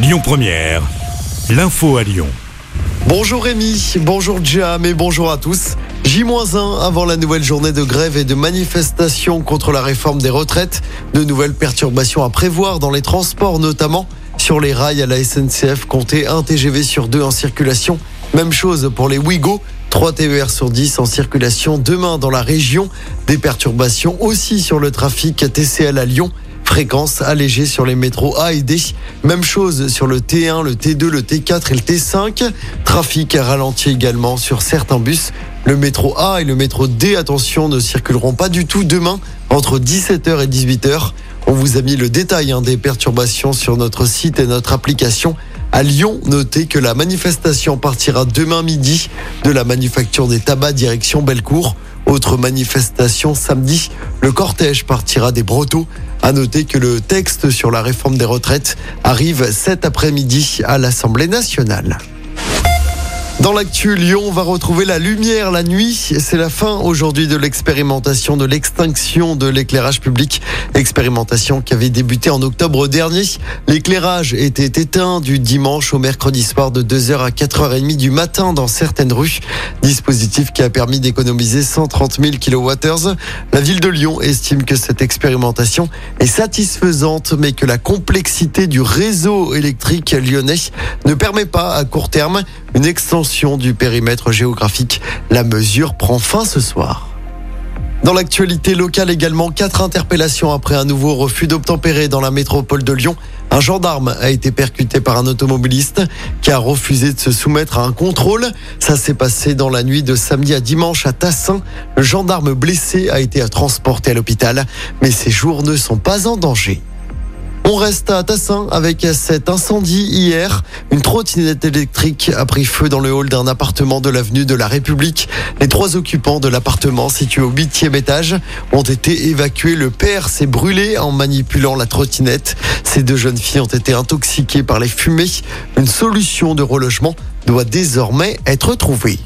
Lyon Première, l'info à Lyon. Bonjour Rémi, bonjour Jam et bonjour à tous. J-1 avant la nouvelle journée de grève et de manifestation contre la réforme des retraites. De nouvelles perturbations à prévoir dans les transports, notamment sur les rails à la SNCF. Comptez un TGV sur deux en circulation. Même chose pour les Ouigo. 3 TER sur 10 en circulation demain dans la région. Des perturbations aussi sur le trafic TCL à Lyon. Fréquence allégée sur les métros A et D. Même chose sur le T1, le T2, le T4 et le T5. Trafic ralenti également sur certains bus. Le métro A et le métro D, attention, ne circuleront pas du tout demain entre 17h et 18h. On vous a mis le détail hein, des perturbations sur notre site et notre application. À Lyon, notez que la manifestation partira demain midi de la manufacture des tabacs direction Bellecour. Autre manifestation samedi, le cortège partira des Brotteaux. À noter que le texte sur la réforme des retraites arrive cet après-midi à l'Assemblée nationale. Dans l'actu, Lyon va retrouver la lumière la nuit. C'est la fin aujourd'hui de l'expérimentation de l'extinction de l'éclairage public. Expérimentation qui avait débuté en octobre dernier. L'éclairage était éteint du dimanche au mercredi soir de 2h à 4h30 du matin dans certaines rues. Dispositif qui a permis d'économiser 130 000 kWh. La ville de Lyon estime que cette expérimentation est satisfaisante, mais que la complexité du réseau électrique lyonnais ne permet pas à court terme une extension du périmètre géographique. La mesure prend fin ce soir. Dans l'actualité locale également, quatre interpellations après un nouveau refus d'obtempérer dans la métropole de Lyon. Un gendarme a été percuté par un automobiliste qui a refusé de se soumettre à un contrôle. Ça s'est passé dans la nuit de samedi à dimanche à Tassin. Le gendarme blessé a été transporté à l'hôpital, mais ses jours ne sont pas en danger. On reste à Tassin avec cet incendie hier. Une trottinette électrique a pris feu dans le hall d'un appartement de l'avenue de la République. Les trois occupants de l'appartement situé au huitième étage ont été évacués. Le père s'est brûlé en manipulant la trottinette. Ces deux jeunes filles ont été intoxiquées par les fumées. Une solution de relogement doit désormais être trouvée.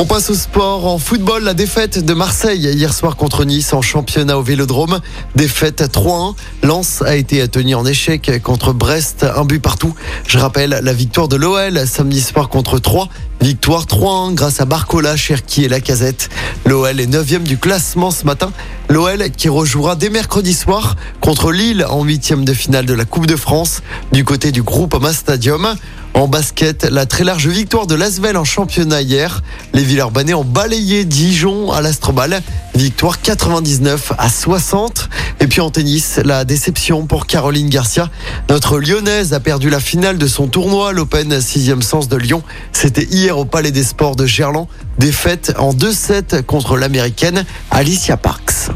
On passe au sport. En football, la défaite de Marseille hier soir contre Nice en championnat au Vélodrome. Défaite 3-1. Lens a été tenu en échec contre Brest, un but partout. Je rappelle la victoire de l'OL samedi soir contre 3. Victoire 3-1 grâce à Barcola, Cherki et Lacazette. L'OL est 9 du classement ce matin. L'OL qui rejouera dès mercredi soir contre Lille en huitième de finale de la Coupe de France du côté du groupe Ama Stadium. En basket, la très large victoire de Lasvel en championnat hier. Les Villeurbanais ont balayé Dijon à l'Astrobal. Victoire 99 à 60. Et puis en tennis, la déception pour Caroline Garcia. Notre lyonnaise a perdu la finale de son tournoi, l'Open 6e sens de Lyon. C'était hier au Palais des Sports de Gerland. Défaite en 2-7 contre l'américaine Alicia Parks.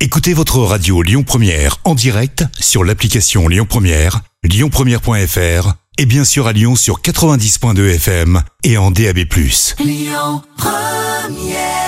Écoutez votre radio Lyon Première en direct sur l'application Lyon Première, lyonpremière.fr et bien sûr à Lyon sur 90.2 FM et en DAB+. Lyon Première